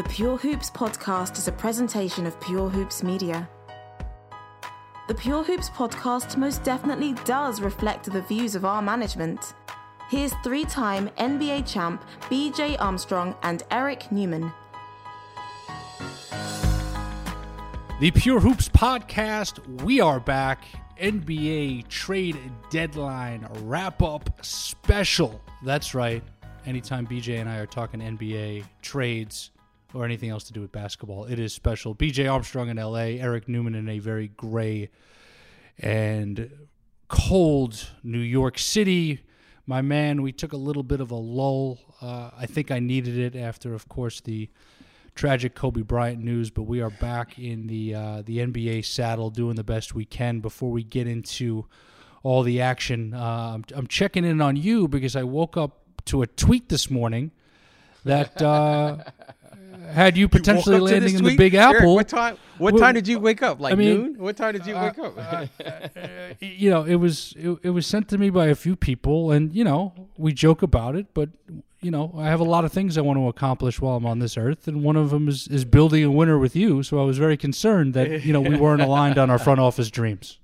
The Pure Hoops podcast is a presentation of Pure Hoops Media. The Pure Hoops podcast most definitely does reflect the views of our management. Here's three time NBA champ BJ Armstrong and Eric Newman. The Pure Hoops podcast. We are back. NBA trade deadline wrap up special. That's right. Anytime BJ and I are talking NBA trades or anything else to do with basketball, it is special. BJ Armstrong in LA, Eric Newman in a very gray and cold New York City. My man, we took a little bit of a lull. Uh, I think I needed it after, of course, the tragic Kobe Bryant news, but we are back in the uh, the NBA saddle, doing the best we can. Before we get into all the action, uh, I'm, I'm checking in on you because I woke up to a tweet this morning that uh, had you potentially to landing in the? Big Eric, Apple. what time? What Well, time did you wake up? Like I mean, noon? What time did you uh, wake up? Uh, uh, you know, it was it, it was sent to me by a few people, and you know, we joke about it, but you know, I have a lot of things I want to accomplish while I'm on this earth, and one of them is is building a winner with you. So I was very concerned that you know we weren't aligned on our front office dreams.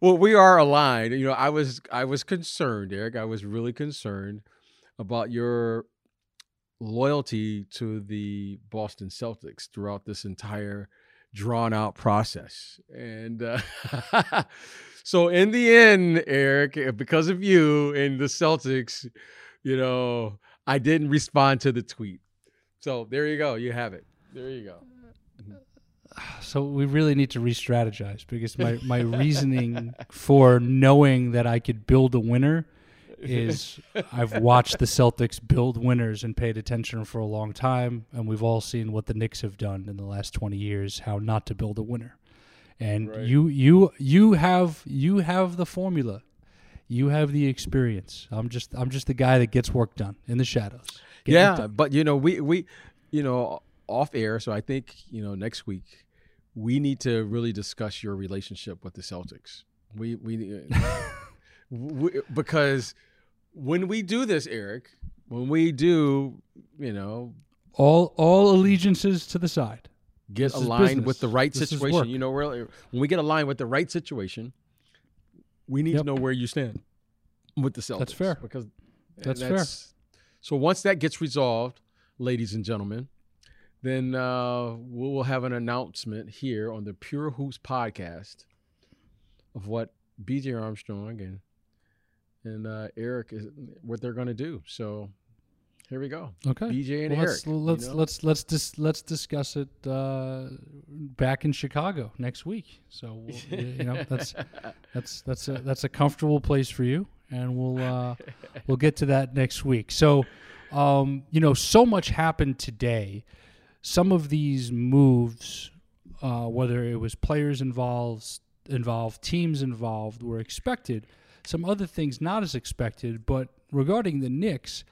well, we are aligned. You know, I was I was concerned, Eric. I was really concerned about your loyalty to the Boston Celtics throughout this entire drawn out process. And uh, so in the end, Eric, uh, because of you and the Celtics, you know, I didn't respond to the tweet. So there you go. You have it. There you go. So we really need to re-strategize because my my reasoning for knowing that I could build a winner is I've watched the Celtics build winners and paid attention for a long time, and we've all seen what the Knicks have done in the last twenty years, how not to build a winner. And Right. you you you have you have the formula. You have the experience. I'm just I'm just the guy that gets work done in the shadows. Get yeah, but you know, we we you know off air. So I think you know next week we need to really discuss your relationship with the Celtics. We we, we because when we do this, Eric, when we do, you know, all all allegiances to the side. get This aligned with the right This situation. You know, when we get aligned with the right situation, we need Yep. to know where you stand with the Celtics. That's fair. Because That's fair. So once that gets resolved, ladies and gentlemen, then uh, we will have an announcement here on the Pure Hoops podcast of what BJ Armstrong and and uh, Eric is what they're going to do. So here we go. Okay. BJ and Well, Eric. let's let's know? let's let's dis- let's discuss it uh, back in Chicago next week. So we'll, you know that's that's that's a that's a comfortable place for you, and we'll uh, we'll get to that next week. So um, you know, so much happened today. Some of these moves, uh, whether it was players involved, involved teams involved, were expected. Some other things not as expected, but regarding the Knicks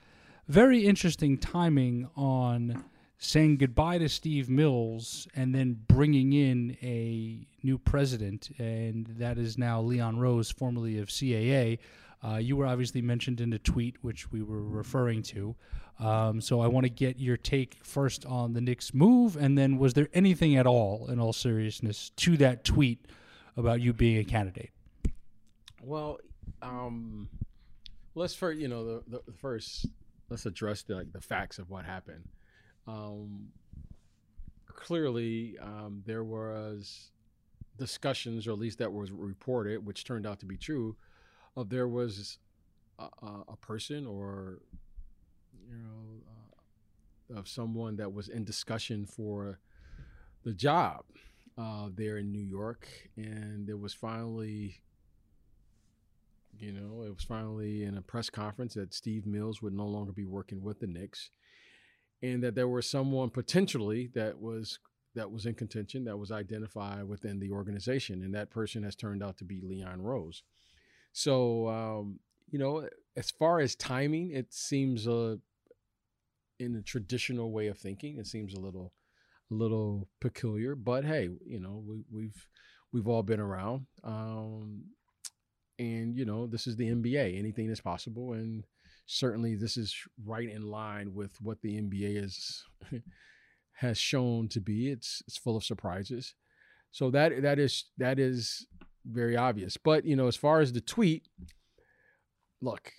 very interesting timing on saying goodbye to Steve Mills and then bringing in a new president, and that is now Leon Rose, formerly of CAA. Uh, you were obviously mentioned in the tweet, which we were referring to. Um, so I want to get your take first on the Knicks move, and then was there anything at all, in all seriousness, to that tweet about you being a candidate? Well, um, let's first, you know, the, the first, let's address the, like the facts of what happened. Um, clearly, um, there was discussions, or at least that was reported, which turned out to be true, of there was a, a, person or you know uh, of someone that was in discussion for the job uh, there in New York, and there was finally You know, it was finally in a press conference that Steve Mills would no longer be working with the Knicks, and that there was someone potentially that was that was in contention that was identified within the organization, and that person has turned out to be Leon Rose. So, um, you know, as far as timing, it seems uh, in a traditional way of thinking, it seems a little, a little peculiar. But hey, you know, we, we've we've all been around, um, and you know, this is the NBA. Anything is possible, and certainly this is right in line with what the NBA is has shown to be. It's it's full of surprises. So that that is that is very obvious. But you know, as far as the tweet, look,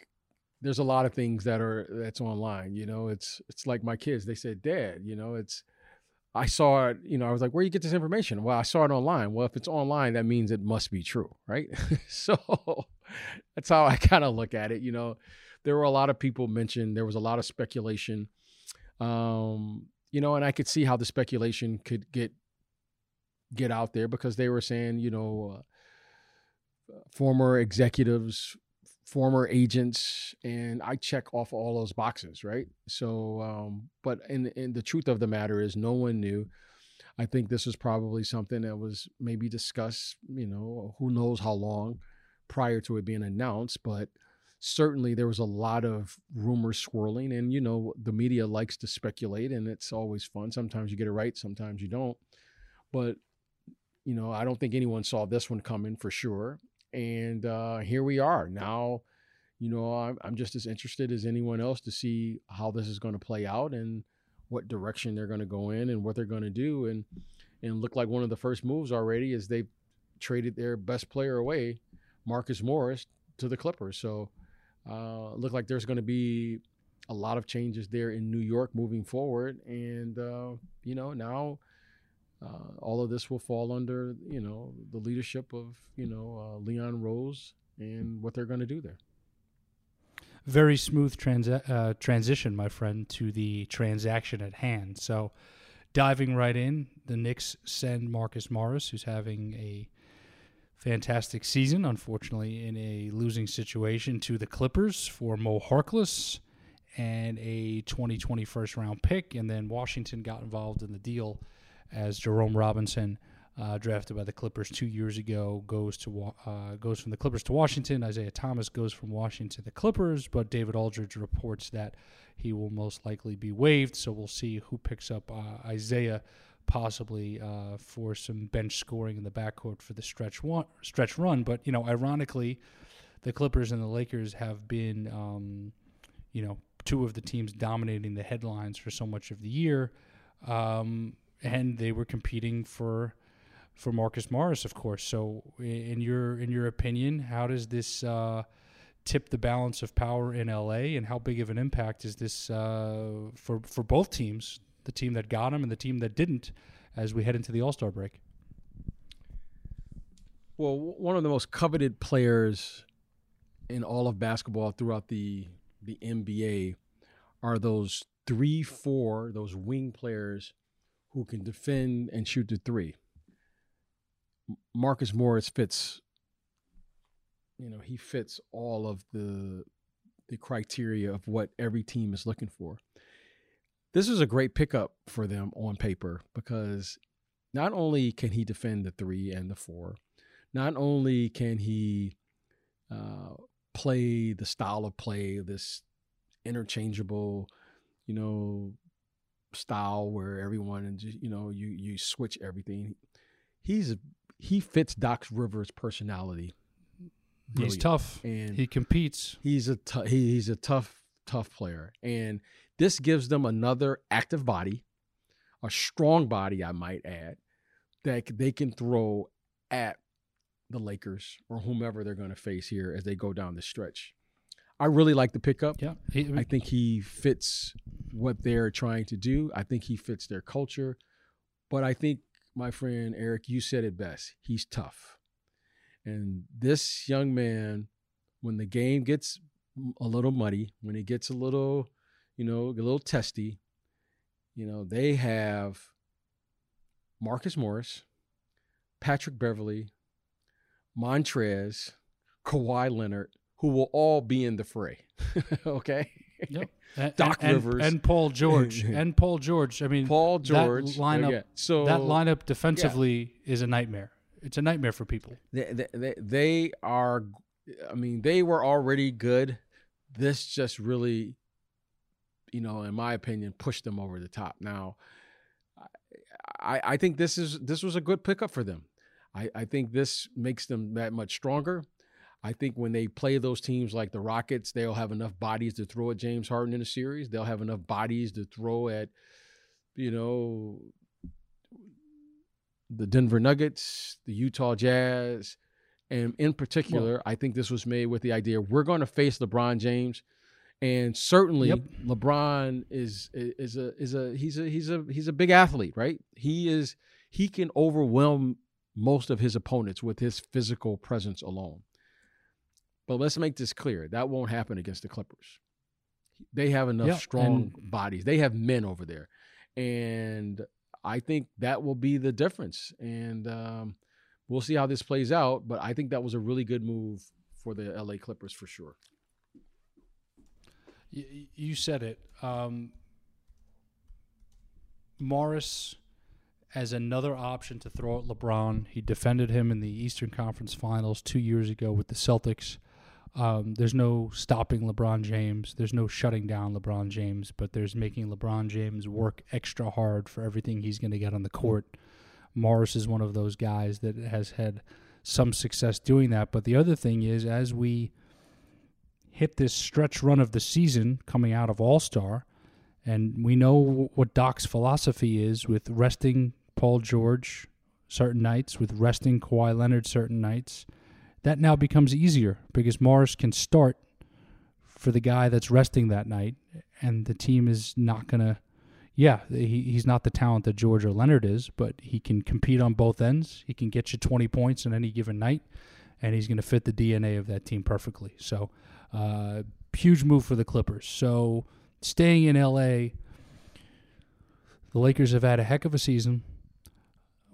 there's a lot of things that are that's online. You know, it's it's like my kids. They said, "Dad, you know, it's." I saw it. You know, I was like, "Where do you get this information?" Well, I saw it online. Well, if it's online, that means it must be true, right? so that's how I kind of look at it. You know, there were a lot of people mentioned. There was a lot of speculation. Um, you know, and I could see how the speculation could get get out there because they were saying, you know, uh, former executives, former agents, and I check off all those boxes, right? So, um, but in in the truth of the matter is, no one knew. I think this was probably something that was maybe discussed, you know, who knows how long prior to it being announced, but certainly there was a lot of rumors swirling and you know the media likes to speculate and it's always fun sometimes you get it right sometimes you don't but you know i don't think anyone saw this one coming for sure and uh here we are. Now you know i'm, I'm just as interested as anyone else to see how this is going to play out and what direction they're going to go in and what they're going to do and and look like one of the first moves already is they've traded their best player away marcus morris to the clippers. So uh, look like there's going to be a lot of changes there in New York moving forward, and uh, you know now uh, all of this will fall under you know the leadership of you know uh, Leon Rose and what they're going to do there. Very smooth transi- uh, transition, my friend, to the transaction at hand. So, diving right in, the Knicks send Marcus Morris, who's having a fantastic season, unfortunately, in a losing situation to the Clippers for Mo Harkless and a 2020 first round pick. And then Washington got involved in the deal as Jerome Robinson, uh, drafted by the Clippers two years ago, goes to uh, goes from the Clippers to Washington. Isaiah Thomas goes from Washington to the Clippers, but David Aldridge reports that he will most likely be waived. So we'll see who picks up uh, Isaiah possibly uh, for some bench scoring in the backcourt for the stretch one, stretch run. But you know, ironically, the Clippers and the Lakers have been, um, you know, two of the teams dominating the headlines for so much of the year, um, and they were competing for for Marcus Morris, of course. So, in your in your opinion, how does this uh, tip the balance of power in LA, and how big of an impact is this uh, for for both teams? the team that got him and the team that didn't as we head into the All Star break? Well, one of the most coveted players in all of basketball throughout the the NBA are those three, four, those wing players who can defend and shoot the three. Marcus Morris fits, you know, he fits all of the the criteria of what every team is looking for this is a great pickup for them on paper because not only can he defend the three and the four, not only can he uh, play the style of play, this interchangeable, you know, style where everyone and just you know you you switch everything. He's he fits Doc Rivers' personality. He's tough and he competes. He's a t- he, he's a tough tough player and this gives them another active body, a strong body, I might add, that they can throw at the Lakers or whomever they're going to face here as they go down the stretch. I really like the pickup. Yeah, he, I think he fits what they're trying to do. I think he fits their culture. But I think, my friend Eric, you said it best. He's tough. And this young man, when the game gets a little muddy, when it gets a little you know, a little testy. You know, they have Marcus Morris, Patrick Beverley, Montrezl, Kawhi Leonard, who will all be in the fray. okay. Yep. And, Doc and, Rivers. and Paul George and Paul George. I mean, Paul that George. lineup. yeah. So that lineup defensively is a nightmare. It's a nightmare for people. they, they, they, they are i mean they were already good this just really you know in my opinion pushed them over the top now i i think this is this was a good pickup for them i i think this makes them that much stronger I think when they play those teams like the Rockets, they'll have enough bodies to throw at James Harden in a series. They'll have enough bodies to throw at, you know, the Denver Nuggets, the Utah Jazz, and in particular, well, I think this was made with the idea we're going to face LeBron James, and certainly yep. LeBron is is a is a he's a he's a he's a big athlete, right? He is he can overwhelm most of his opponents with his physical presence alone. But let's make this clear: that won't happen against the Clippers. They have enough yep. strong and, bodies. They have men over there, and I think that will be the difference. And um, we'll see how this plays out. But I think that was a really good move for the LA Clippers for sure. You said it. Um, Morris as another option to throw at LeBron. He defended him in the Eastern Conference Finals two years ago with the Celtics. Um, there's no stopping LeBron James. There's no shutting down LeBron James, but there's making LeBron James work extra hard for everything he's going to get on the court. Morris is one of those guys that has had some success doing that. But the other thing is, as we hit this stretch run of the season coming out of All Star, and we know what Doc's philosophy is with resting Paul George certain nights, with resting Kawhi Leonard certain nights that now becomes easier because Morris can start for the guy that's resting that night, and the team is not going to. Yeah, he, he's not the talent that George or Leonard is, but he can compete on both ends. He can get you 20 points on any given night, and he's going to fit the DNA of that team perfectly. So, uh, huge move for the Clippers. So, staying in LA, the Lakers have had a heck of a season.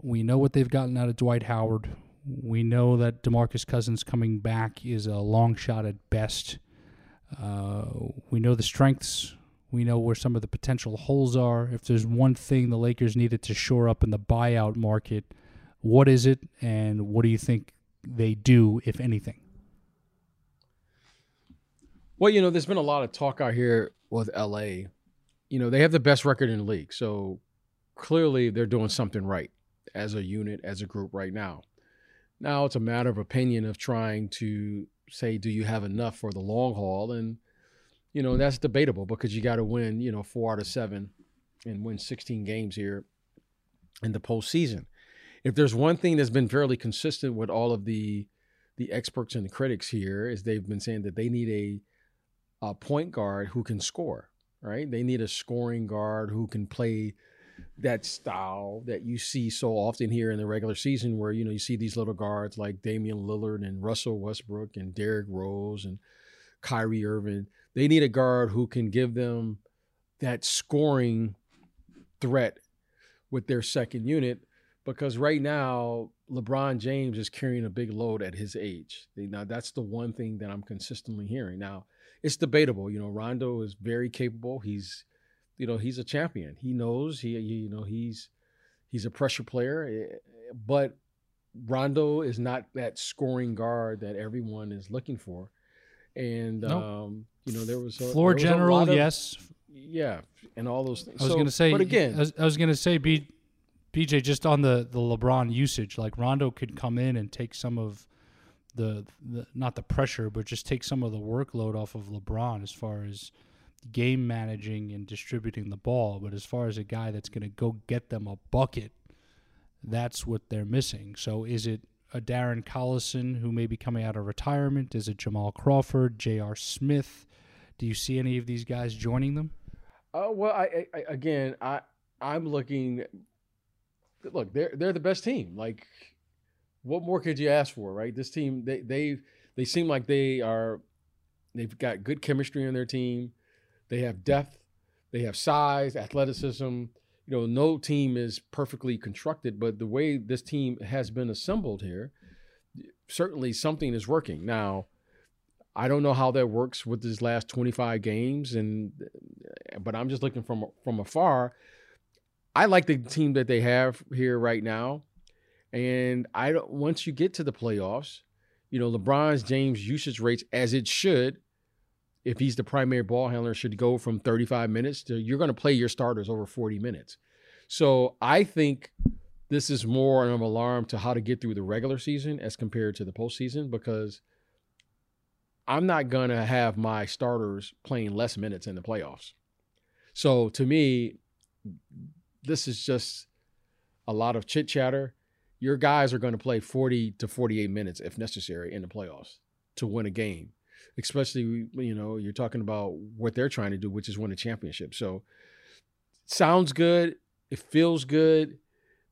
We know what they've gotten out of Dwight Howard. We know that DeMarcus Cousins coming back is a long shot at best. Uh, we know the strengths. We know where some of the potential holes are. If there's one thing the Lakers needed to shore up in the buyout market, what is it, and what do you think they do, if anything? Well, you know, there's been a lot of talk out here with LA. You know, they have the best record in the league. So clearly they're doing something right as a unit, as a group right now. Now it's a matter of opinion of trying to say, do you have enough for the long haul? And, you know, that's debatable because you got to win, you know, four out of seven and win 16 games here in the postseason. If there's one thing that's been fairly consistent with all of the the experts and the critics here is they've been saying that they need a, a point guard who can score, right? They need a scoring guard who can play that style that you see so often here in the regular season, where you know you see these little guards like Damian Lillard and Russell Westbrook and Derrick Rose and Kyrie Irving. They need a guard who can give them that scoring threat with their second unit because right now LeBron James is carrying a big load at his age. Now that's the one thing that I'm consistently hearing. Now it's debatable. You know, Rondo is very capable. He's you know he's a champion. He knows he, you know he's he's a pressure player, eh, but Rondo is not that scoring guard that everyone is looking for. And nope. um, you know there was a, floor was general, of, yes, yeah, and all those things. I was so, going to say, but again, I was, was going to say, B, BJ, just on the the LeBron usage, like Rondo could come in and take some of the, the not the pressure, but just take some of the workload off of LeBron as far as game managing and distributing the ball, but as far as a guy that's going to go get them a bucket, that's what they're missing. So is it a Darren Collison who may be coming out of retirement? Is it Jamal Crawford, J.R. Smith? Do you see any of these guys joining them? Uh, well, I, I again, I I'm looking. Look, they're they're the best team. Like, what more could you ask for, right? This team, they they they seem like they are. They've got good chemistry on their team. They have depth, they have size, athleticism. You know, no team is perfectly constructed, but the way this team has been assembled here, certainly something is working. Now, I don't know how that works with his last 25 games, and but I'm just looking from from afar. I like the team that they have here right now, and I don't. Once you get to the playoffs, you know LeBron's James usage rates as it should. If he's the primary ball handler, should go from 35 minutes to you're going to play your starters over 40 minutes. So I think this is more of an alarm to how to get through the regular season as compared to the postseason because I'm not going to have my starters playing less minutes in the playoffs. So to me, this is just a lot of chit chatter. Your guys are going to play 40 to 48 minutes if necessary in the playoffs to win a game. Especially, you know, you're talking about what they're trying to do, which is win a championship. So sounds good. It feels good.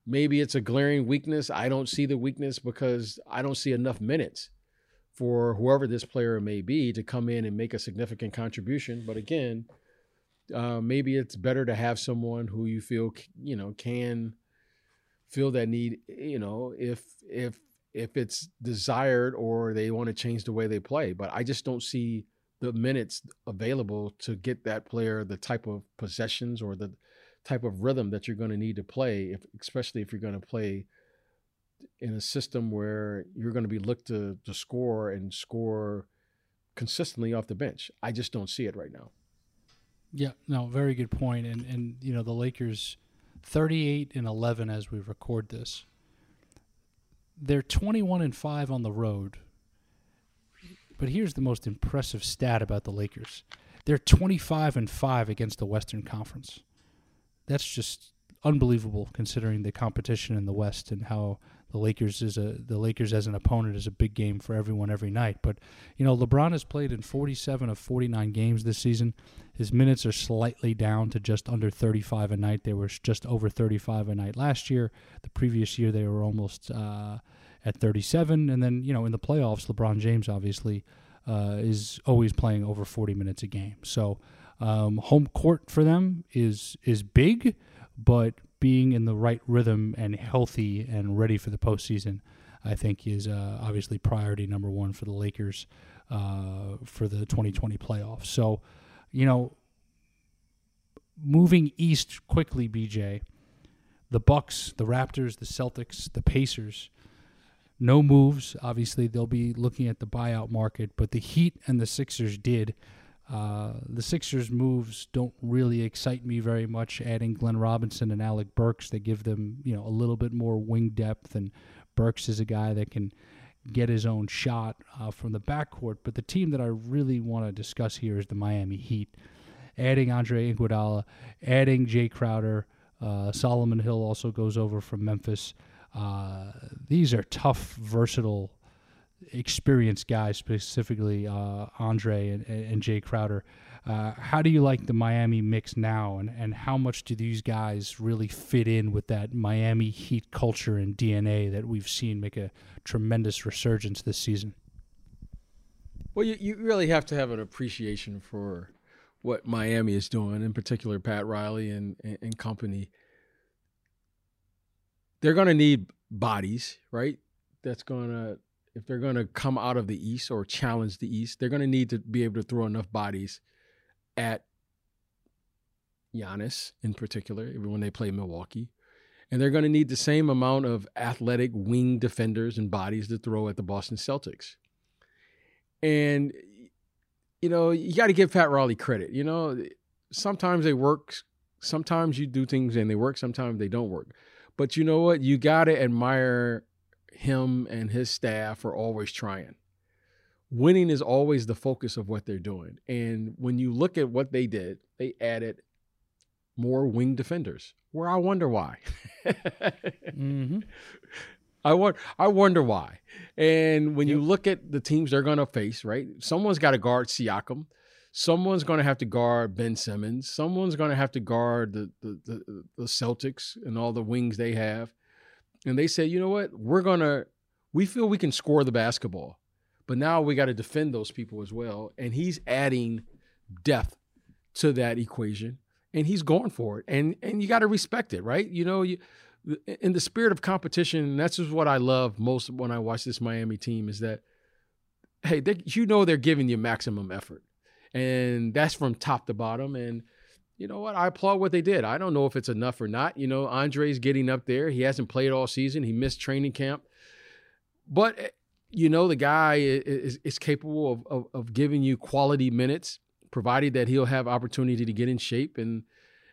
Maybe it's a glaring weakness. I don't see the weakness because I don't see enough minutes for whoever this player may be to come in and make a significant contribution. But again, uh, maybe it's better to have someone who you feel you know can feel that need. You know, if if if it's desired or they want to change the way they play. But I just don't see the minutes available to get that player the type of possessions or the type of rhythm that you're going to need to play, if, especially if you're going to play in a system where you're going to be looked to to score and score consistently off the bench. I just don't see it right now. Yeah, no, very good point. And and you know the Lakers, thirty-eight and eleven as we record this. They're twenty-one and five on the road. But here's the most impressive stat about the Lakers: they're twenty-five and five against the Western Conference. That's just unbelievable considering the competition in the West and how the Lakers is a the Lakers as an opponent is a big game for everyone every night. But you know, LeBron has played in 47 of 49 games this season. His minutes are slightly down to just under 35 a night. They were just over 35 a night last year. The previous year they were almost uh, at 37. And then you know, in the playoffs, LeBron James obviously uh, is always playing over 40 minutes a game. So um, home court for them is is big, but being in the right rhythm and healthy and ready for the postseason, I think is uh, obviously priority number one for the Lakers uh, for the 2020 playoffs. So, you know, moving east quickly, BJ, the Bucks, the Raptors, the Celtics, the Pacers. No moves. Obviously, they'll be looking at the buyout market, but the Heat and the Sixers did. Uh, the Sixers' moves don't really excite me very much. Adding Glenn Robinson and Alec Burks, they give them you know a little bit more wing depth, and Burks is a guy that can get his own shot uh, from the backcourt. But the team that I really want to discuss here is the Miami Heat. Adding Andre Iguodala, adding Jae Crowder, uh, Solomon Hill also goes over from Memphis. Uh, these are tough, versatile experienced guys, specifically uh, Andre and, and Jae Crowder. Uh, how do you like the Miami mix now, and, and how much do these guys really fit in with that Miami Heat culture and DNA that we've seen make a tremendous resurgence this season? Well, you, you really have to have an appreciation for what Miami is doing, in particular Pat Riley and, and, and company. They're going to need bodies, right? That's going to if they're going to come out of the East or challenge the East, they're going to need to be able to throw enough bodies at Giannis in particular when they play Milwaukee. And they're going to need the same amount of athletic wing defenders and bodies to throw at the Boston Celtics. And, you know, you got to give Pat Riley credit. You know, sometimes they work, sometimes you do things and they work, sometimes they don't work. But you know what? You got to admire him and his staff for always trying. Winning is always the focus of what they're doing. And when you look at what they did, they added more wing defenders. Where I wonder why. mm-hmm. I want I wonder why. And when yep. you look at the teams they're going to face, right? Someone's got to guard Siakam. Someone's going to have to guard Ben Simmons. Someone's going to have to guard the, the, the the Celtics and all the wings they have and they say, you know what, we're gonna, we feel we can score the basketball, but now we got to defend those people as well. And he's adding depth to that equation, and he's going for it. And and you got to respect it, right? You know, you in the spirit of competition, that's just what I love most when I watch this Miami team is that hey, they, you know they're giving you maximum effort, and that's from top to bottom. And you know what? I applaud what they did. I don't know if it's enough or not. You know, Andre's getting up there. He hasn't played all season. He missed training camp, but eh, you know the guy is, is capable of, of, of giving you quality minutes, provided that he'll have opportunity to get in shape and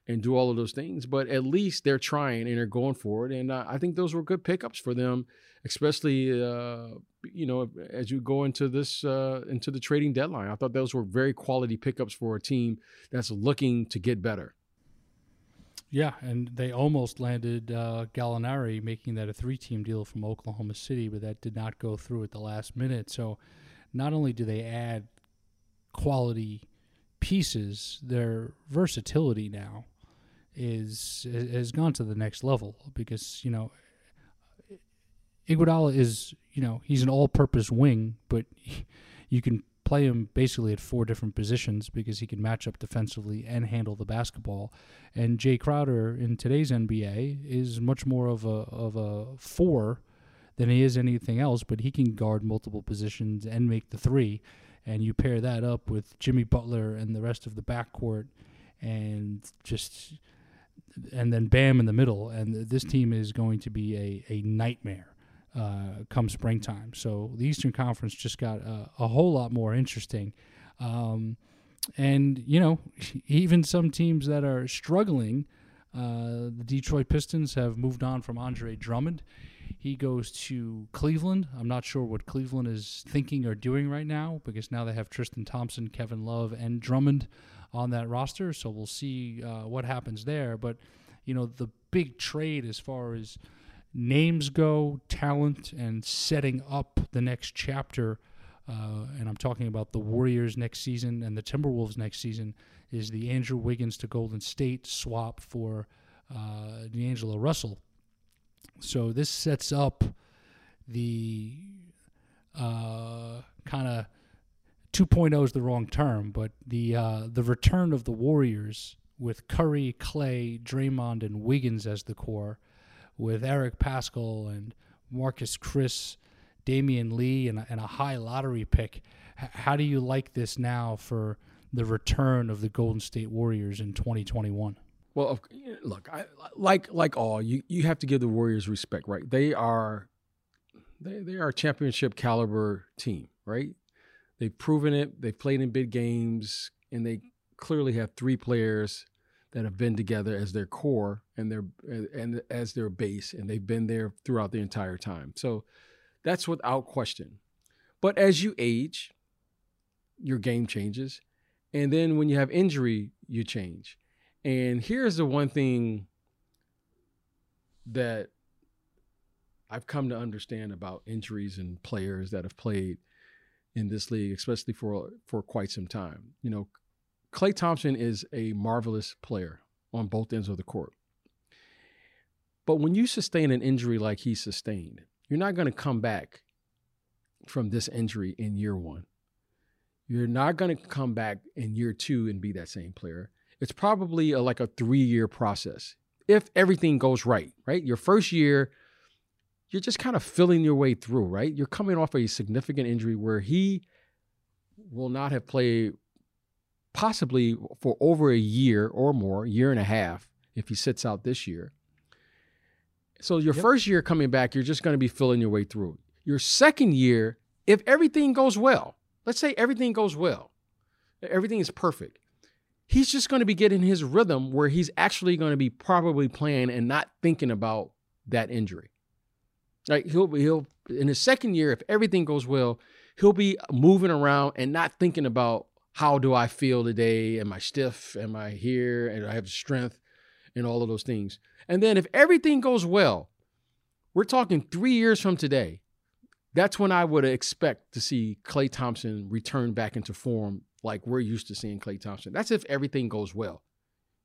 and do all of those things. But at least they're trying and they're going for it. And uh, I think those were good pickups for them, especially uh, you know as you go into this uh, into the trading deadline. I thought those were very quality pickups for a team that's looking to get better. Yeah, and they almost landed uh, Gallinari, making that a three-team deal from Oklahoma City, but that did not go through at the last minute. So, not only do they add quality pieces, their versatility now is has gone to the next level because you know Iguodala is you know he's an all-purpose wing, but you can play him basically at four different positions because he can match up defensively and handle the basketball. And Jae Crowder in today's NBA is much more of a of a four than he is anything else, but he can guard multiple positions and make the three. And you pair that up with Jimmy Butler and the rest of the backcourt, and just and then Bam in the middle, and this team is going to be a, a nightmare uh, come springtime. So the Eastern Conference just got a, a whole lot more interesting. Um, and, you know, even some teams that are struggling, uh, the Detroit Pistons have moved on from Andre Drummond. He goes to Cleveland. I'm not sure what Cleveland is thinking or doing right now because now they have Tristan Thompson, Kevin Love, and Drummond on that roster. So we'll see uh, what happens there. But, you know, the big trade as far as names go, talent, and setting up the next chapter. Uh, and I'm talking about the Warriors next season and the Timberwolves next season. Is the Andrew Wiggins to Golden State swap for uh, D'Angelo Russell? So this sets up the uh, kind of 2.0 is the wrong term, but the uh, the return of the Warriors with Curry, Klay, Draymond, and Wiggins as the core, with Eric Paschall and Marquese Chriss, Damion Lee, and a, and a high lottery pick. H- how do you like this now for the return of the Golden State Warriors in 2021? Well, look, I, like like all you, you have to give the Warriors respect, right? They are they they are a championship caliber team, right? They've proven it. They've played in big games, and they clearly have three players that have been together as their core and their and as their base, and they've been there throughout the entire time. So that's without question. But as you age, your game changes, and then when you have injury, you change. And here's the one thing that I've come to understand about injuries and players that have played in this league, especially for for quite some time. You know, Klay Thompson is a marvelous player on both ends of the court. But when you sustain an injury like he sustained, you're not going to come back from this injury in year one. You're not going to come back in year two and be that same player it's probably a, like a three year process if everything goes right, right? Your first year, you're just kind of filling your way through, right? You're coming off a significant injury where he will not have played possibly for over a year or more, year and a half, if he sits out this year. So your yep. first year coming back, you're just going to be filling your way through. Your second year, if everything goes well, let's say everything goes well, everything is perfect he's just going to be getting his rhythm where he's actually going to be probably playing and not thinking about that injury. Like he'll he'll in his second year, if everything goes well, he'll be moving around and not thinking about how do I feel today? Am I stiff? Am I here? And I have strength and all of those things. And then if everything goes well, we're talking three years from today. That's when I would expect to see Klay Thompson return back into form like we're used to seeing Klay Thompson. That's if everything goes well.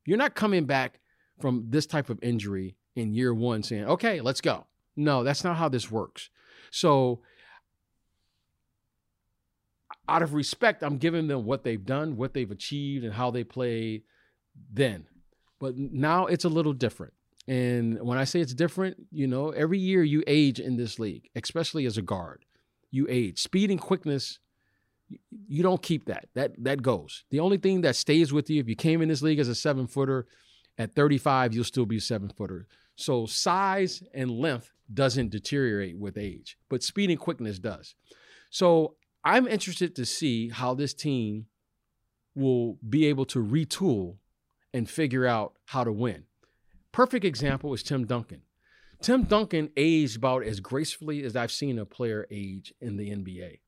You're not coming back from this type of injury in year one saying, okay, let's go. No, that's not how this works. So, out of respect, I'm giving them what they've done, what they've achieved, and how they played then. But now it's a little different. And when I say it's different, you know, every year you age in this league, especially as a guard. You age. Speed and quickness you don't keep that. That that goes. The only thing that stays with you if you came in this league as a seven footer, at 35 you'll still be a seven footer. So size and length doesn't deteriorate with age, but speed and quickness does. So I'm interested to see how this team will be able to retool and figure out how to win. Perfect example is Tim Duncan. Tim Duncan aged about as gracefully as I've seen a player age in the NBA.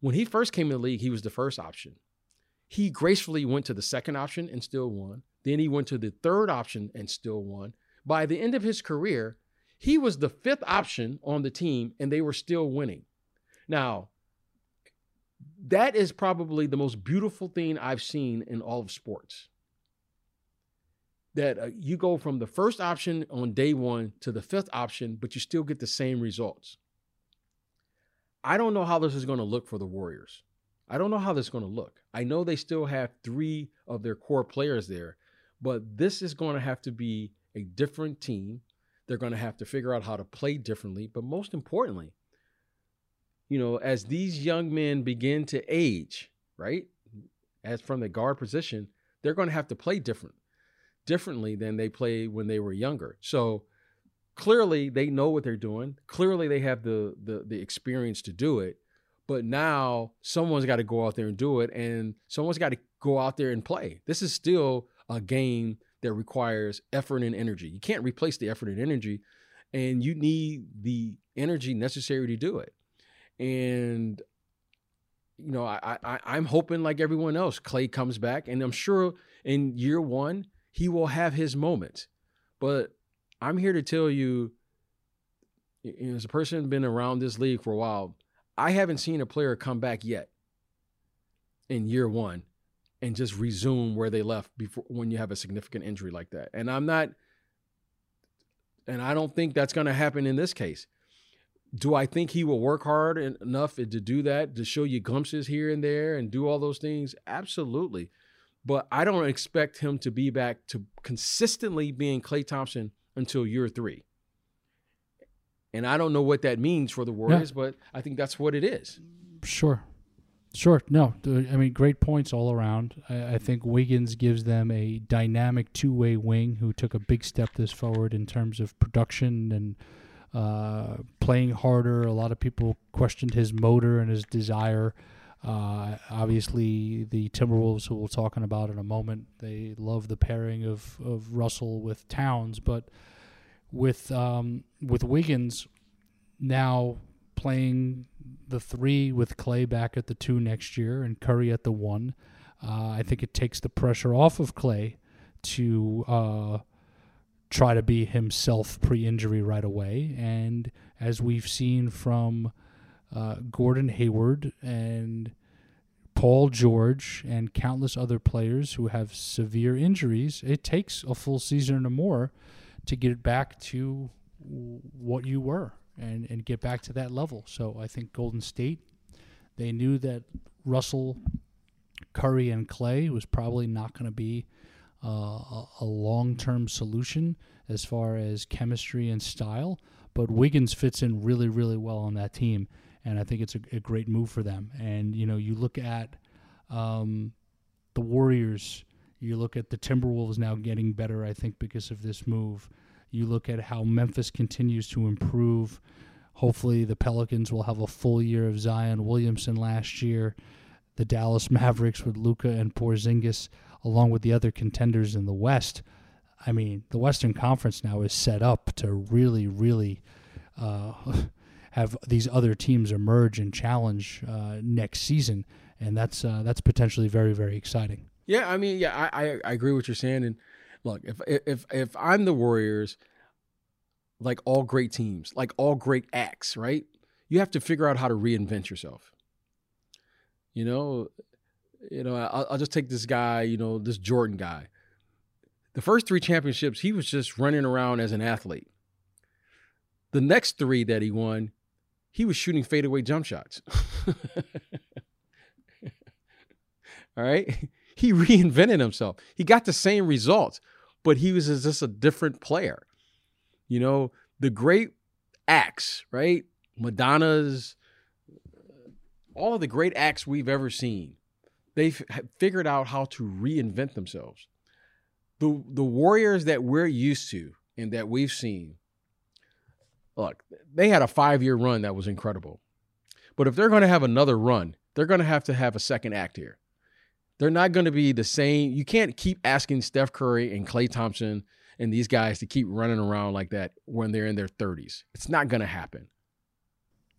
When he first came in the league, he was the first option. He gracefully went to the second option and still won. Then he went to the third option and still won. By the end of his career, he was the fifth option on the team and they were still winning. Now, that is probably the most beautiful thing I've seen in all of sports. That uh, you go from the first option on day one to the fifth option, but you still get the same results. I don't know how this is going to look for the Warriors. I don't know how this is going to look. I know they still have three of their core players there, but this is going to have to be a different team. They're going to have to figure out how to play differently. But most importantly, you know, as these young men begin to age, right? As from the guard position, they're going to have to play different, differently than they played when they were younger. So clearly they know what they're doing. Clearly they have the the the experience to do it. But now someone's got to go out there and do it, and someone's got to go out there and play. This is still a game that requires effort and energy. You can't replace the effort and energy, and you need the energy necessary to do it. And you know, I, I I'm hoping like everyone else, Klay comes back, and I'm sure in year one he will have his moments. But I'm here to tell you, you know, as a person been around this league for a while, I haven't seen a player come back yet in year one and just resume where they left before when you have a significant injury like that. And I'm not, and I don't think that's going to happen in this case. Do I think he will work hard enough to do that, to show you glimpses here and there and do all those things? Absolutely. But I don't expect him to be back to consistently being Klay Thompson until year three. And I don't know what that means for the Warriors, yeah. but I think that's what it is. Sure. Sure. No, I mean, great points all around. I, I think Wiggins gives them a dynamic two way wing who took a big step this forward in terms of production and uh, playing harder. A lot of people questioned his motor and his desire. Uh, obviously, the Timberwolves, who we'll talking about in a moment, they love the pairing of, of Russell with Towns, but with um, with Wiggins now playing the three with Klay back at the two next year and Curry at the one. Uh, I think it takes the pressure off of Klay to uh, try to be himself pre-injury right away. And as we've seen from uh, Gordon Hayward and Paul George and countless other players who have severe injuries, it takes a full season or more to get back to what you were and, and get back to that level. So I think Golden State, they knew that Russell, Curry, and Klay was probably not going to be uh, a, a long term solution as far as chemistry and style. But Wiggins fits in really, really well on that team. And I think it's a, a great move for them. And, you know, you look at um, the Warriors, you look at the Timberwolves now getting better, I think, because of this move. You look at how Memphis continues to improve. Hopefully, the Pelicans will have a full year of Zion Williamson last year. The Dallas Mavericks with Luka and Porzingis, along with the other contenders in the West. I mean, the Western Conference now is set up to really, really uh, have these other teams emerge and challenge uh, next season, and that's uh, that's potentially very, very exciting. Yeah, I mean, yeah, I, I, I agree with what you're saying, and look, if if if I'm the Warriors, like all great teams, like all great acts, right? You have to figure out how to reinvent yourself. You know, you know, I'll, I'll just take this guy, you know, this Jordan guy. The first three championships, he was just running around as an athlete. The next three that he won, he was shooting fadeaway jump shots. All right. He reinvented himself. He got the same results, but he was just a different player. You know, the great acts, right? Madonna's, all of the great acts we've ever seen, they've figured out how to reinvent themselves. The the Warriors that we're used to and that we've seen, look, they had a five year run that was incredible. But if they're going to have another run, they're going to have to have a second act here. They're not going to be the same. You can't keep asking Steph Curry and Klay Thompson and these guys to keep running around like that when they're in their 30s. It's not going to happen.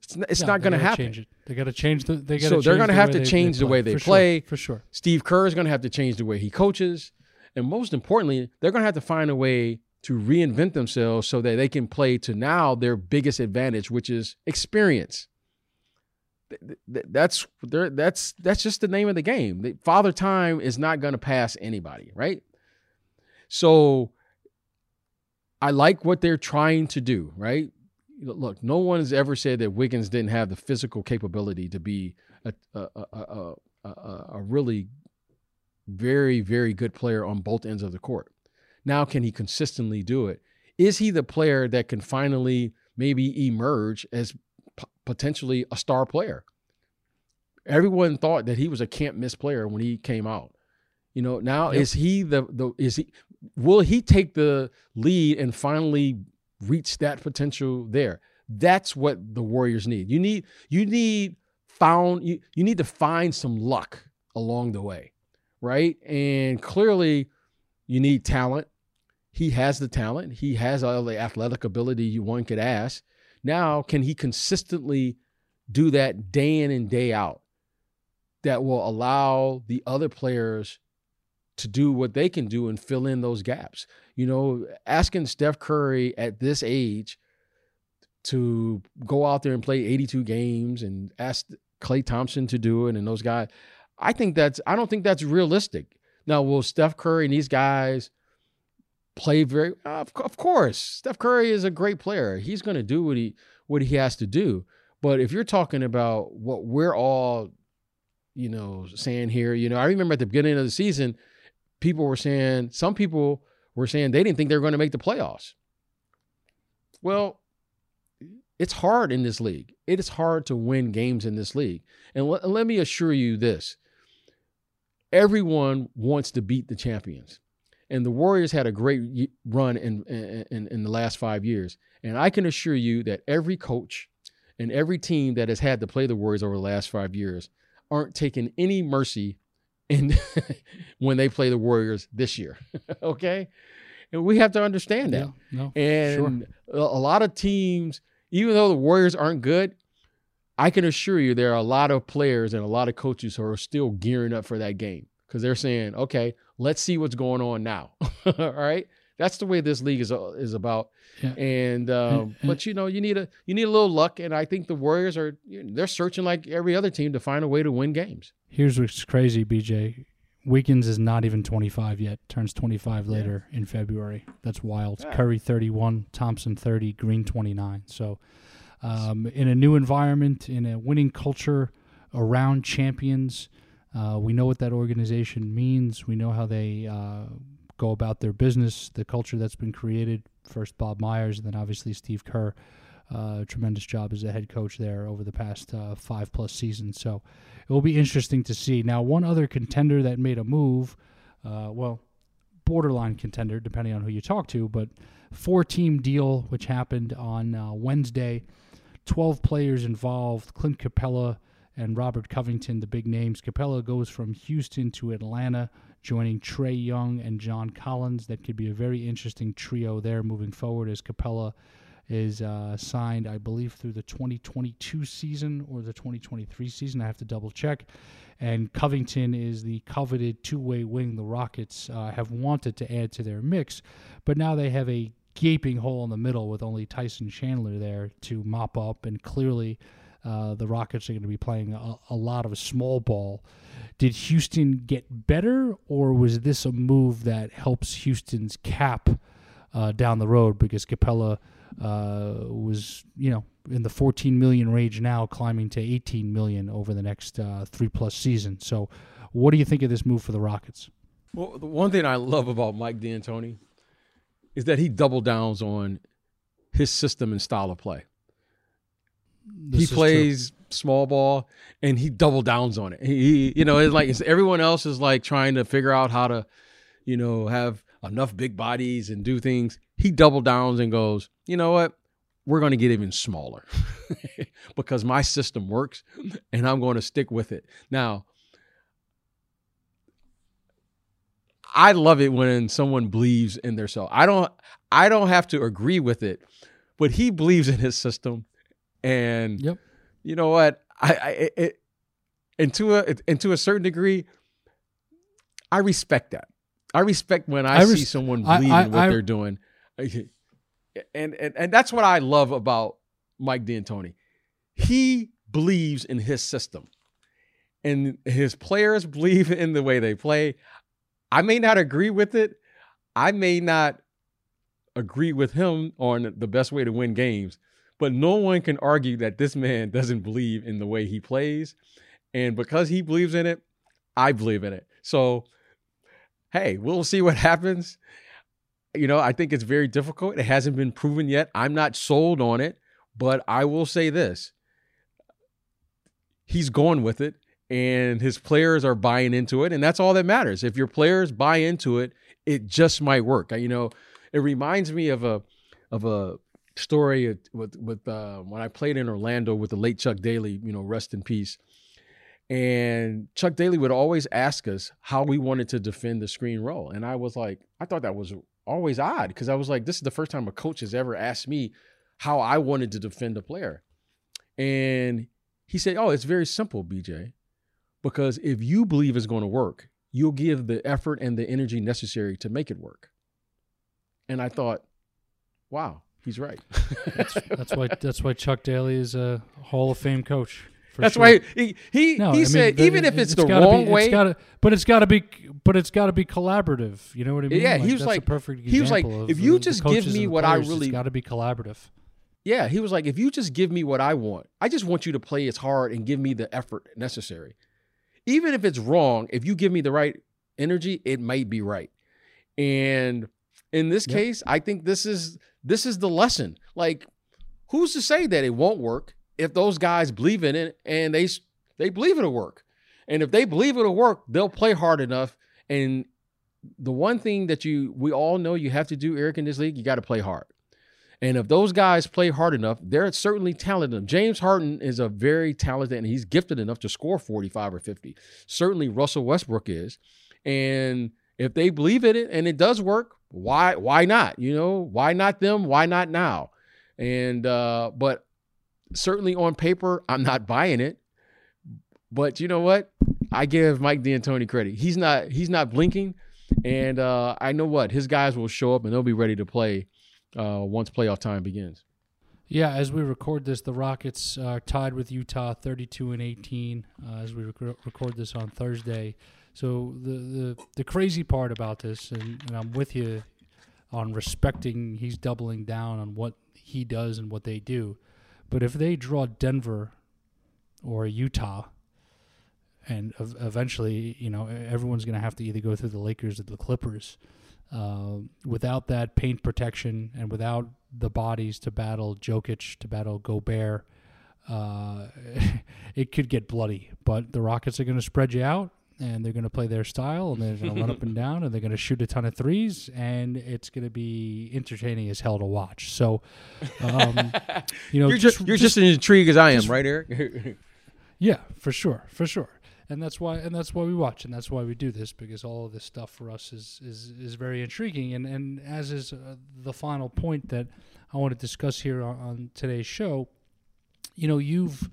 It's not, it's No, not going to happen. They gotta change it. They got to change the. They got So they're going to have to change the way they for play. Sure, for sure. Steve Kerr is going to have to change the way he coaches. And most importantly, they're going to have to find a way to reinvent themselves so that they can play to now their biggest advantage, which is experience. Th- th- That's that's that's just the name of the game. Father Time is not going to pass anybody, right? So I like what they're trying to do, right? Look, no one has ever said that Wiggins didn't have the physical capability to be a a a, a, a, a really very very good player on both ends of the court. Now, can he consistently do it? Is he the player that can finally maybe emerge as potentially a star player? Everyone thought that he was a can't miss player when he came out. You know, now Yep. is he the the is he will he take the lead and finally reach that potential there? That's what the Warriors need. You need you need found you, you need to find some luck along the way, right? And clearly you need talent. He has the talent. He has all the athletic ability you one could ask. Now, can he consistently do that day in and day out? That will allow the other players to do what they can do and fill in those gaps. You know, asking Steph Curry at this age to go out there and play 82 games and ask Klay Thompson to do it and those guys, I think that's I don't think that's realistic. Now, will Steph Curry and these guys play very uh, of, of course. Steph Curry is a great player. He's going to do what he what he has to do. But if you're talking about what we're all you know saying here, you know, I remember at the beginning of the season people were saying some people were saying they didn't think they were going to make the playoffs. Well, it's hard in this league. It is hard to win games in this league. And let, let me assure you this everyone wants to beat the champions. And the Warriors had a great run in, in, in the last five years. And I can assure you that every coach and every team that has had to play the Warriors over the last five years aren't taking any mercy in when they play the Warriors this year. okay? And we have to understand that. Yeah, no, And a a lot of teams, even though the Warriors aren't good, I can assure you there are a lot of players and a lot of coaches who are still gearing up for that game because they're saying, okay, let's see what's going on now. All right. That's the way this league is is about, Yeah. and um, And- but you know you need a you need a little luck, and I think the Warriors are they're searching like every other team to find a way to win games. Here's what's crazy, BJ. Wiggins is not even 25 yet. Turns 25 later in February. That's wild. Yeah. Curry 31, Thompson 30, Green 29. So, um, in a new environment, in a winning culture around champions, uh, we know what that organization means. We know how they uh, go about their business, the culture that's been created. First Bob Myers, and then obviously Steve Kerr. Uh, tremendous job as a head coach there over the past uh, five plus seasons. So it will be interesting to see. Now, one other contender that made a move, uh, well, borderline contender, depending on who you talk to, but four team deal, which happened on uh, Wednesday. 12 players involved Clint Capela and Robert Covington, the big names. Capela goes from Houston to Atlanta, joining Trae Young and John Collins. That could be a very interesting trio there moving forward as Capela is uh, signed, I believe, through the 2022 season or the 2023 season. I have to double check. And Covington is the coveted two way wing the Rockets uh, have wanted to add to their mix, but now they have a gaping hole in the middle with only Tyson Chandler there to mop up. And clearly, uh, the Rockets are going to be playing a, a lot of small ball. Did Houston get better, or was this a move that helps Houston's cap uh, down the road because Capela uh, was, you know, in the 14 million range now, climbing to 18 million over the next uh, three plus seasons. So, what do you think of this move for the Rockets? Well, the one thing I love about Mike D'Antoni is that he double downs on his system and style of play. He is true. plays small ball and he double downs on it. He, he- you know, it's like it's, everyone else is like trying to figure out how to, you know, have enough big bodies and do things. He double downs and goes, you know what? We're going to get even smaller because my system works and I'm going to stick with it. Now, I love it when someone believes in their self. I don't I don't have to agree with it, but he believes in his system and Yep. you know what? I, I it, it and to a and to a certain degree, I respect that. I respect when I, I see res- someone I- believe I- in what I- they're doing, and, and and that's what I love about Mike D'Antoni. He believes in his system, and his players believe in the way they play. I may not agree with it. I may not agree with him on the best way to win games, but no one can argue that this man doesn't believe in the way he plays. And because he believes in it, I believe in it. So, hey, we'll see what happens. You know, I think it's very difficult. It hasn't been proven yet. I'm not sold on it, but I will say this he's going with it and his players are buying into it and that's all that matters if your players buy into it it just might work you know it reminds me of a of a story with with uh, when I played in Orlando with the late Chuck Daly you know rest in peace and Chuck Daly would always ask us how we wanted to defend the screen roll and I was like I thought that was always odd because I was like this is the first time a coach has ever asked me how I wanted to defend a player and he said, Oh, it's very simple, BJ. Because if you believe it's going to work, you'll give the effort and the energy necessary to make it work. And I thought, wow, he's right. That's why that's why Chuck Daly is a Hall of Fame coach. That's sure. why he he, No, he I mean, said the- even if it's, the gotta wrong be, way, it's gotta, but it's got to be, but it's got to be collaborative. You know what I mean? Yeah, he was that's like- perfect he was like, if you the- the just give me the what I really- it's got to be collaborative. yeah, he was like, if you just give me what I want, I just want you to play as hard and give me the effort necessary. Even if it's wrong, if you give me the right energy, it might be right. And in this Yep. case, I think this is this is the lesson. Like, who's to say that it won't work if those guys believe in it and they they believe it'll work? And if they believe it'll work, they'll play hard enough. And the one thing that you we all know you have to do, Eric, in this league, you got to play hard. And if those guys play hard enough, they're certainly talented. James Harden is a very talented and he's gifted enough to score 45 or 50. Certainly Russell Westbrook is. And if they believe in it and it does work, why why not? You know, why not them? Why not now? And uh but certainly on paper, I'm not buying it. But you know what? I give Mike D'Antoni credit. He's not he's not blinking. And uh I know what his guys will show up and they'll be ready to play uh, once playoff time begins. Yeah, as we record this, the Rockets are tied with Utah, thirty-two and eighteen. Uh, as we rec- record this on Thursday, so the the, the crazy part about this, and, and I'm with you on respecting, he's doubling down on what he does and what they do. But if they draw Denver or Utah, and ev- eventually, you know, everyone's going to have to either go through the Lakers or the Clippers. Uh, without that paint protection and without the bodies to battle Jokic, to battle Gobert, uh, it could get bloody. But the Rockets are going to spread you out, and they're going to play their style, and they're going to run up and down, and they're going to shoot a ton of threes, and it's going to be entertaining as hell to watch. So, um, you know, you're just, you're just, as intrigued as I am, just- right, Eric? yeah, for sure, for sure. And that's why and that's why we watch and that's why we do this because all of this stuff for us is is, is very intriguing and and as is uh, the final point that I want to discuss here on, on today's show, you know, you've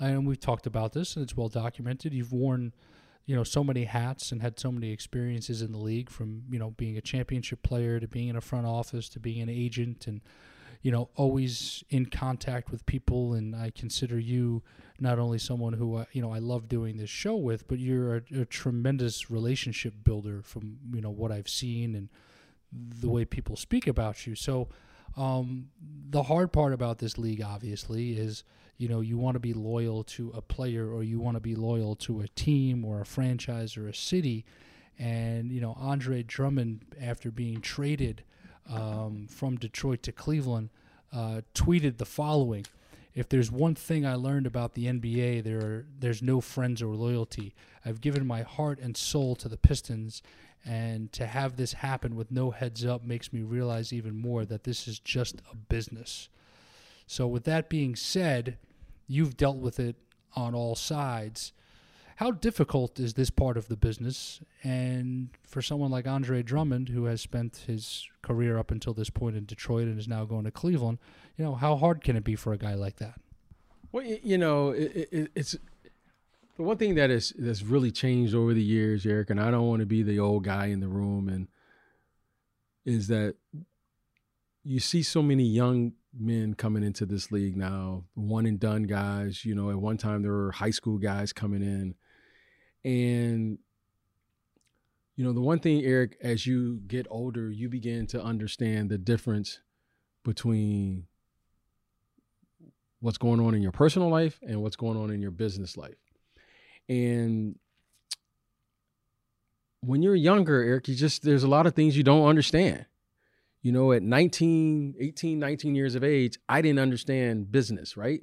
and we've talked about this and it's well documented. You've worn you know so many hats and had so many experiences in the league from you know being a championship player to being in a front office to being an agent and you know always in contact with people. And I consider you not only someone who I, you know I love doing this show with but you're a, a tremendous relationship builder from you know what I've seen and the way people speak about you. So um, the hard part about this league obviously is you know you want to be loyal to a player or you want to be loyal to a team or a franchise or a city and you know Andre Drummond after being traded um, from Detroit to Cleveland uh, tweeted the following if there's one thing I learned about the NBA, there are, there's no friends or loyalty. I've given my heart and soul to the Pistons, and to have this happen with no heads up makes me realize even more that this is just a business. So, with that being said, you've dealt with it on all sides. How difficult is this part of the business? And for someone like Andre Drummond, who has spent his career up until this point in Detroit and is now going to Cleveland, you know, how hard can it be for a guy like that? Well, you know, it, it, it's the one thing that is that's really changed over the years, Eric. And I don't want to be the old guy in the room, and is that you see so many young men coming into this league now, one and done guys. You know, at one time there were high school guys coming in and you know, the one thing, Eric, as you get older, you begin to understand the difference between what's going on in your personal life and what's going on in your business life. And when you're younger, Eric, you just there's a lot of things you don't understand. You know, at 19, 18, 19 years of age, I didn't understand business, right?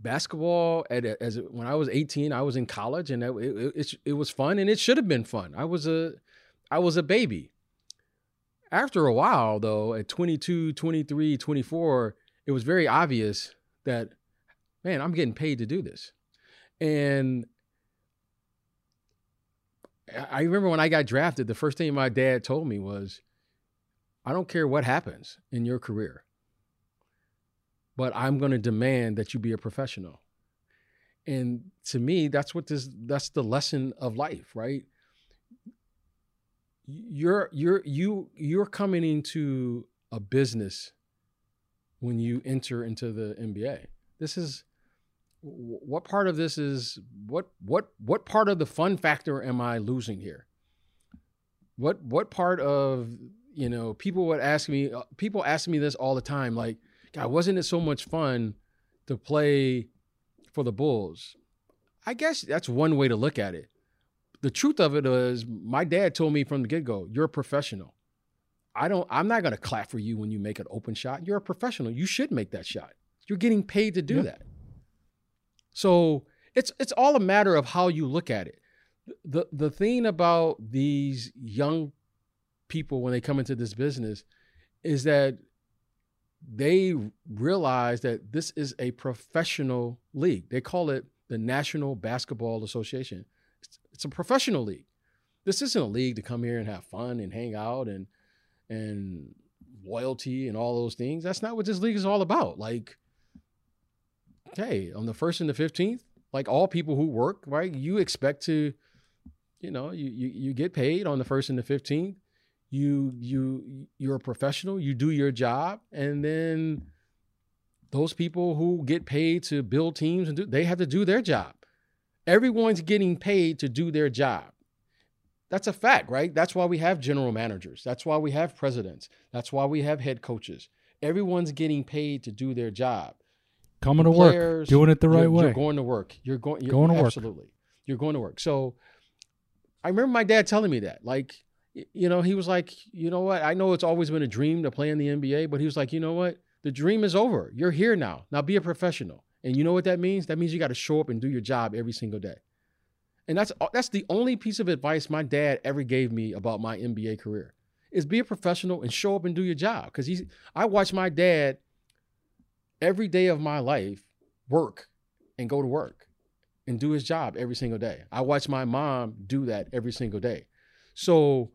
basketball at as when I was 18, I was in college and it, it, it, was fun and it should have been fun. I was a I was a baby. After a while though, at 22, 23, 24, it was very obvious that man, I'm getting paid to do this. And I remember when I got drafted, the first thing my dad told me was, I don't care what happens in your career but I'm going to demand that you be a professional. And to me, that's what this that's the lesson of life, right? You're you're you you're coming into a business when you enter into the NBA. This is what part of this is what what what part of the fun factor am I losing here? What what part of you know people would ask me uh, people ask me this all the time like God, wasn't it so much fun to play for the Bulls? I guess that's one way to look at it. The truth of it is, my dad told me from the get go, you're a professional. I don't, I'm not going to clap for you when you make an open shot. You're a professional. You should make that shot. You're getting paid to do yeah. that. So it's, it's all a matter of how you look at it. The, the thing about these young people when they come into this business is that they realize that this is a professional league. They call it the National Basketball Association. It's, a professional league. This isn't a league to come here and have fun and hang out and and loyalty and all those things. That's not what this league is all about. Like, hey, on the first and the fifteenth, like all people who work, right? You expect to, you know, you you, you get paid on the first and the fifteenth you you you're a professional you do your job and then those people who get paid to build teams and do they have to do their job. Everyone's getting paid to do their job. That's a fact right? That's why we have general managers. That's why we have presidents. That's why we have head coaches. Everyone's getting paid to do their job. Coming to players, work doing it the right you're, way. you're going to work. You're going you're going to absolutely work. Absolutely. You're going to work. So i remember my dad telling me that like you know, he was like, you know what? I know it's always been a dream to play in the NBA, but he was like, you know what? The dream is over. You're here now. Now be a professional. And you know what that means? That means you got to show up and do your job every single day. And that's uh, that's the only piece of advice my dad ever gave me about my NBA career is be a professional and show up and do your job. Because he's I watch my dad every day of my life work and go to work and do his job every single day. I watch my mom do that every single day. So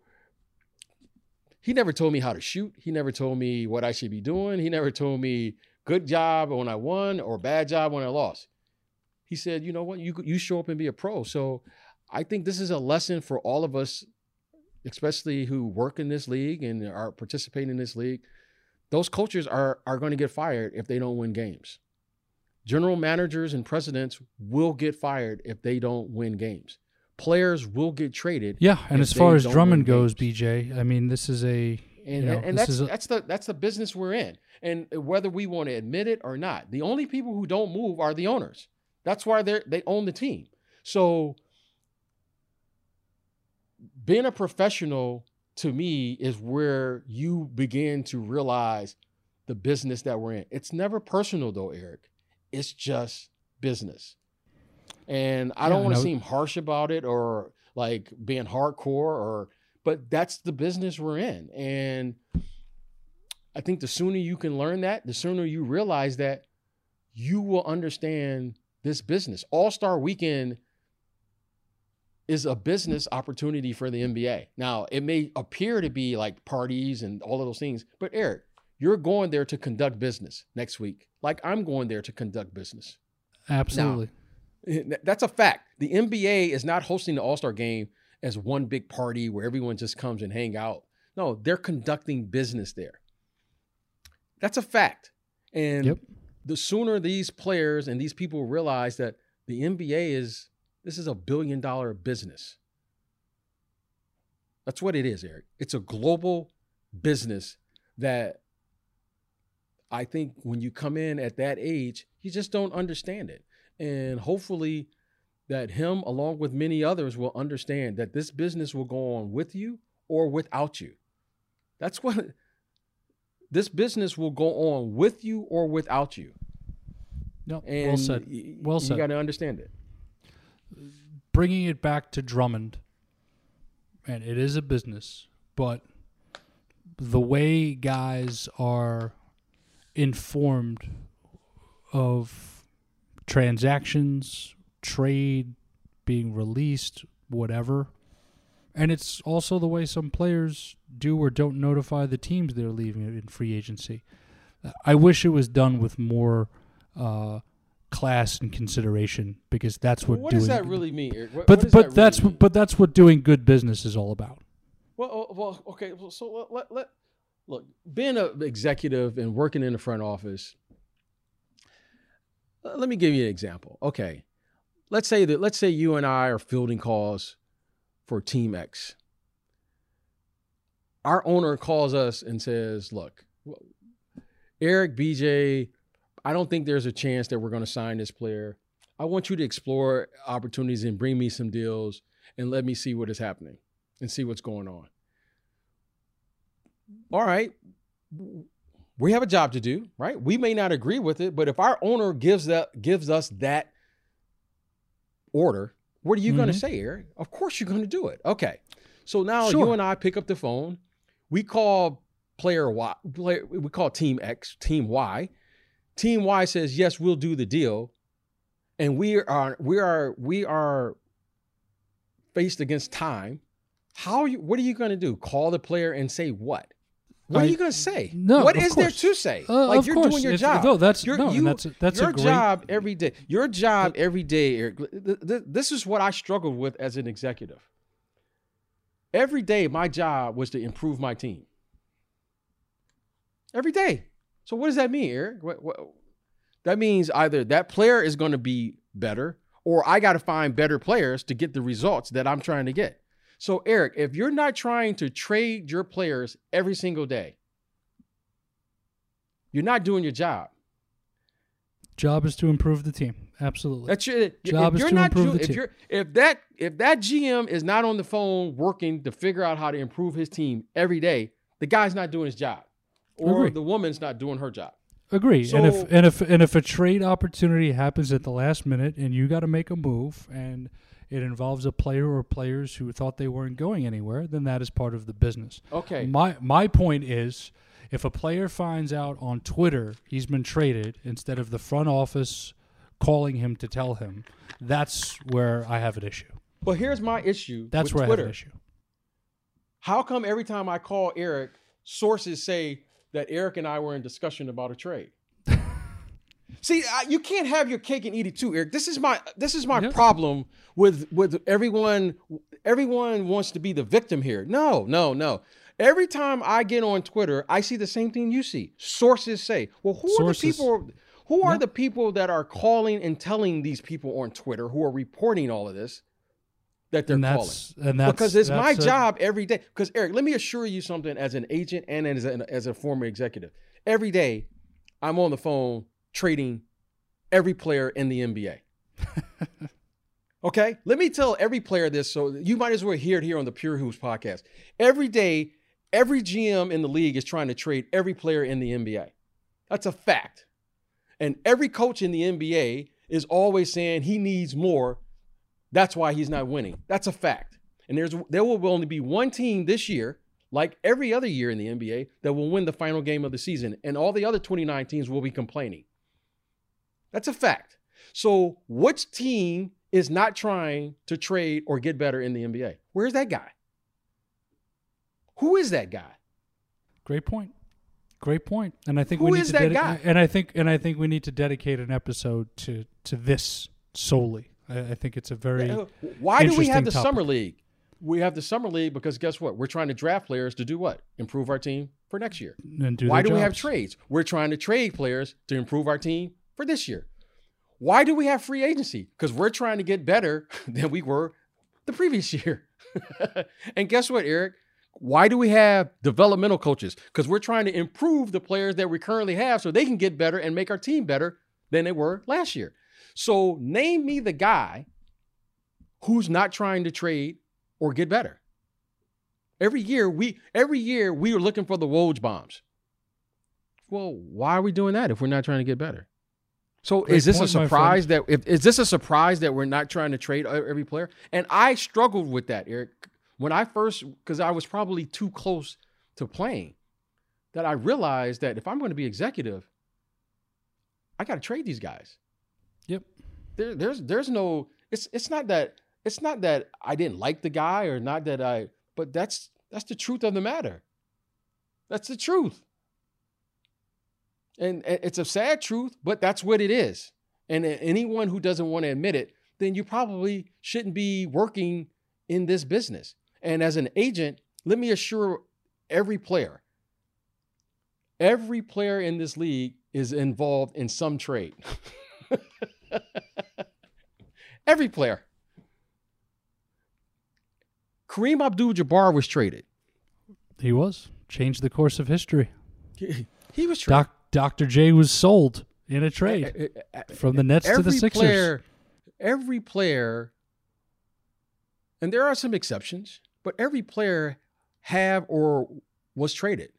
he never told me how to shoot. He never told me what I should be doing. He never told me good job when I won or bad job when I lost. He said, you know what, you you show up and be a pro. So I think this is a lesson for all of us, especially who work in this league and are participating in this league. Those coaches are are going to get fired if they don't win games. General managers and presidents will get fired if they don't win games players will get traded. Yeah, and as far as Drummond goes, BJ, I mean, this is a and, you know, and that's a, that's the that's the business we're in. And whether we want to admit it or not, the only people who don't move are the owners. That's why they they own the team. So being a professional to me is where you begin to realize the business that we're in. It's never personal though, Eric. It's just business. And I Yeah, don't want to seem harsh about it or like being hardcore or but that's the business we're in. And I think the sooner you can learn that, the sooner you realize that you will understand this business. All-Star weekend is a business opportunity for the NBA. Now, it may appear to be like parties and all of those things, but Eric, you're going there to conduct business next week. Like I'm going there to conduct business. Absolutely. That's a fact. The NBA is not hosting the All Star game as one big party where everyone just comes and hang out. No, they're conducting business there. That's a fact. And Yep. the sooner these players and these people realize that the NBA is this is a billion dollar business. That's what it is, Eric. It's a global business that I think when you come in at that age, you just don't understand it. And hopefully that him along with many others will understand that this business will go on with you or without you. That's what this business will go on with you or without you. No, And well said. Well you said. got to understand it. bringing it back to Drummond, and it is a business, but the way guys are informed of transactions, trade, being released, whatever. And it's also the way some players do or don't notify the teams they're leaving in free agency. I wish it was done with more uh, class and consideration because that's what, What doing does that really mean? Eric? What- but what but that that's really mean? but that's what doing good business is all about. Well, oh, well, okay. Well, so let, let, let look being an executive and working in the front office. Uh, Let me give you an example. Okay, let's say that let's say you and I are fielding calls for Team X. Our owner calls us and says, "Look, Eric, BJ, I don't think there's a chance that we're going to sign this player. I want you to explore opportunities and bring me some deals and let me see what is happening and see what's going on. All right. We have a job to do, right? We may not agree with it, but if our owner gives that gives us that order, what are you going to mm-hmm. say, Eric? Of course you're going to do it. Okay. So now you and I pick up the phone. We call player Y, player, we call team X, team Y. Team Y says, "Yes, we'll do the deal." And we are we are we are faced against time. How are you what are you going to do? Call the player and say what? What I- are you going to say? No, what is there to say? Uh, like you're course. doing your If- job. no, that's- You're- no, you- that's- that's a your great- job every day. Your job every day, Eric. th- th- This is what I struggled with as an executive. Every day, my job was to improve my team. Every day. So what does that mean, Eric? What, what, that means either that player is going to be better, or I got to find better players to get the results that I'm trying to get. So, Eric, if you're not trying to trade your players every single day, you're not doing your job. Job is to improve the team. Absolutely. That's your Job if is you're to not improve the if team. you're if that if that GM is not on the phone working to figure out how to improve his team every day, the guy's not doing his job, or the woman's not doing her job. Agree. and if and if and if a trade opportunity happens at the last minute and you got to make a move and it involves a player or players who thought they weren't going anywhere, then that is part of the business. Okay. My my point is if a player finds out on Twitter he's been traded instead of the front office calling him to tell him, that's where I have an issue. But here's my issue. That's with where Twitter. I have an issue. How come every time I call Eric, sources say that Eric and I were in discussion about a trade? See, I, you can't have your cake and eat it too, Eric. This is my this is my Yeah. problem with with everyone. Everyone wants to be the victim here. No, no, no. Every time I get on Twitter, I see the same thing you see. Sources say, "Well, who Sources. are the people? Who are Yeah. the people that are calling and telling these people on Twitter who are reporting all of this that they're And calling?" and that's because it's my a- job every day. Because Eric, let me assure you something as an agent and as a, as a former executive. Every day, I'm on the phone trading every player in the NBA. okay, let me tell every player this, so you might as well hear it here on the Pure Hoops podcast. Every day, every GM in the league is trying to trade every player in the NBA. That's a fact. And every coach in the NBA is always saying he needs more. That's why he's not winning. That's a fact. And there's there will only be one team this year, like every other year in the NBA, that will win the final game of the season, and all the other 29 teams will be complaining. That's a fact. So, which team is not trying to trade or get better in the NBA? Where's that guy? Who is that guy? Great point. Great point. And I think Who we need is to that dedi- guy? and I think and I think we need to dedicate an episode to to this solely. I, I think it's a very Why do we have the topic. summer league? We have the summer league because guess what? We're trying to draft players to do what? Improve our team for next year. and do Why do we have trades? We're trying to trade players to improve our team for this year. Why do we have free agency? Because we're trying to get better than we were the previous year. and guess what, Eric? Why do we have developmental coaches? Because we're trying to improve the players that we currently have so they can get better and make our team better than they were last year. So name me the guy who's not trying to trade or get better. Every year we every year we are looking for the Woj bombs. Well, why are we doing that if we're not trying to get better? So Great is this a point, my surprise that if is this a surprise that we're not trying to trade every player? And I struggled with that, Eric, when I first because I was probably too close to playing. That I realized that if I'm going to be executive, I got to trade these guys. There, there's there's no it's it's not that it's not that I didn't like the guy or not that I but that's that's the truth of the matter. That's the truth. And it's a sad truth, but that's what it is. And anyone who doesn't want to admit it, then you probably shouldn't be working in this business. And as an agent, let me assure every player, every player in this league is involved in some trade. every player. Kareem Abdul Jabbar was traded. He was changed the course of history. He, was traded. Doc, Dr. J was sold in a trade Eh, eh, eh, from the Nets to the every Sixers. player, every player, and there are some exceptions, but every player have or was traded.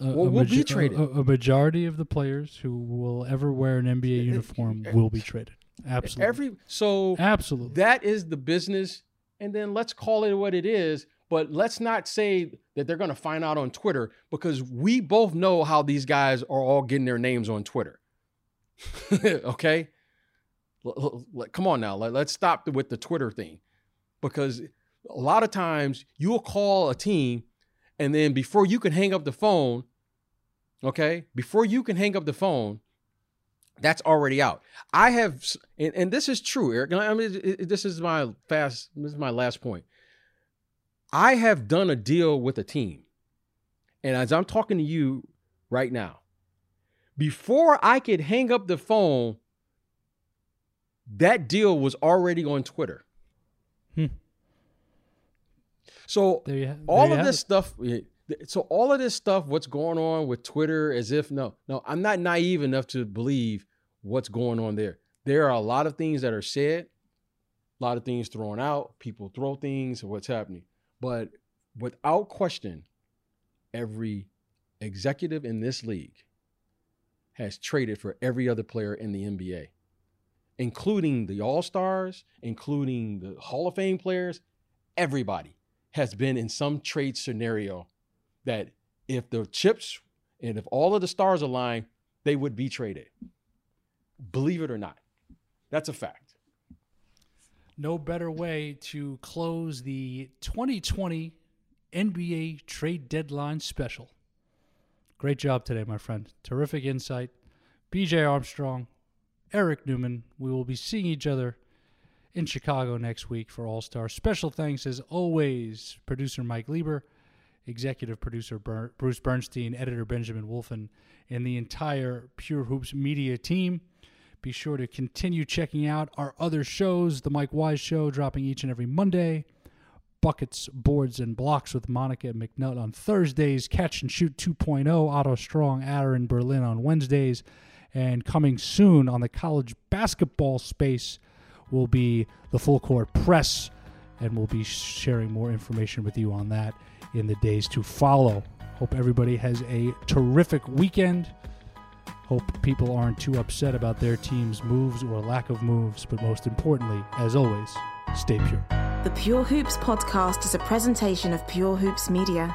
A, Well, a we'll be traded. A, a majority of the players who will ever wear an NBA uniform will be traded. Absolutely. Every so Absolutely. that is the business, and then let's call it what it is. But let's not say that they're going to find out on Twitter because we both know how these guys are all getting their names on Twitter. okay, L- l- l- come on now, Let- let's stop with the Twitter thing because a lot of times you'll call a team, and then before you can hang up the phone, okay, before you can hang up the phone, that's already out. I have, and, and this is true, Eric. I mean, it- it- this is my fast. This is my last point. I have done a deal with a team, and as I'm talking to you right now, before I could hang up the phone, that deal was already on Twitter. Hmm. So There you ha- all of this it. stuff so all of this stuff what's going on with twitter as if no no i'm not naive enough to believe what's going on there. There are a lot of things that are said a lot of things thrown out people throw things what's happening. But without question every executive in this league has traded for every other player in the nba including the all-stars including the hall of fame players. Everybody has been in some trade scenario that if the chips and if all of the stars align, they would be traded. Believe it or not. That's a fact. No better way to close the 2020 NBA trade deadline special. Great job today, my friend. Terrific insight. BJ Armstrong, Eric Newman. We will be seeing each other in Chicago next week for All Star. Special thanks, as always, producer Mike Lieber, executive producer Ber- Bruce Bernstein, editor Benjamin Wolfen, and the entire Pure Hoops media team. Be sure to continue checking out our other shows. The Mike Wise Show dropping each and every Monday. Buckets, Boards, and Blocks with Monica McNutt on Thursdays. Catch and Shoot 2.0. Otto Strong, in Berlin on Wednesdays. And coming soon on the college basketball space will be the Full Court Press. And we'll be sharing more information with you on that in the days to follow. Hope everybody has a terrific weekend. Hope people aren't too upset about their team's moves or lack of moves, but most importantly, as always, stay pure. The Pure Hoops podcast is a presentation of Pure Hoops Media.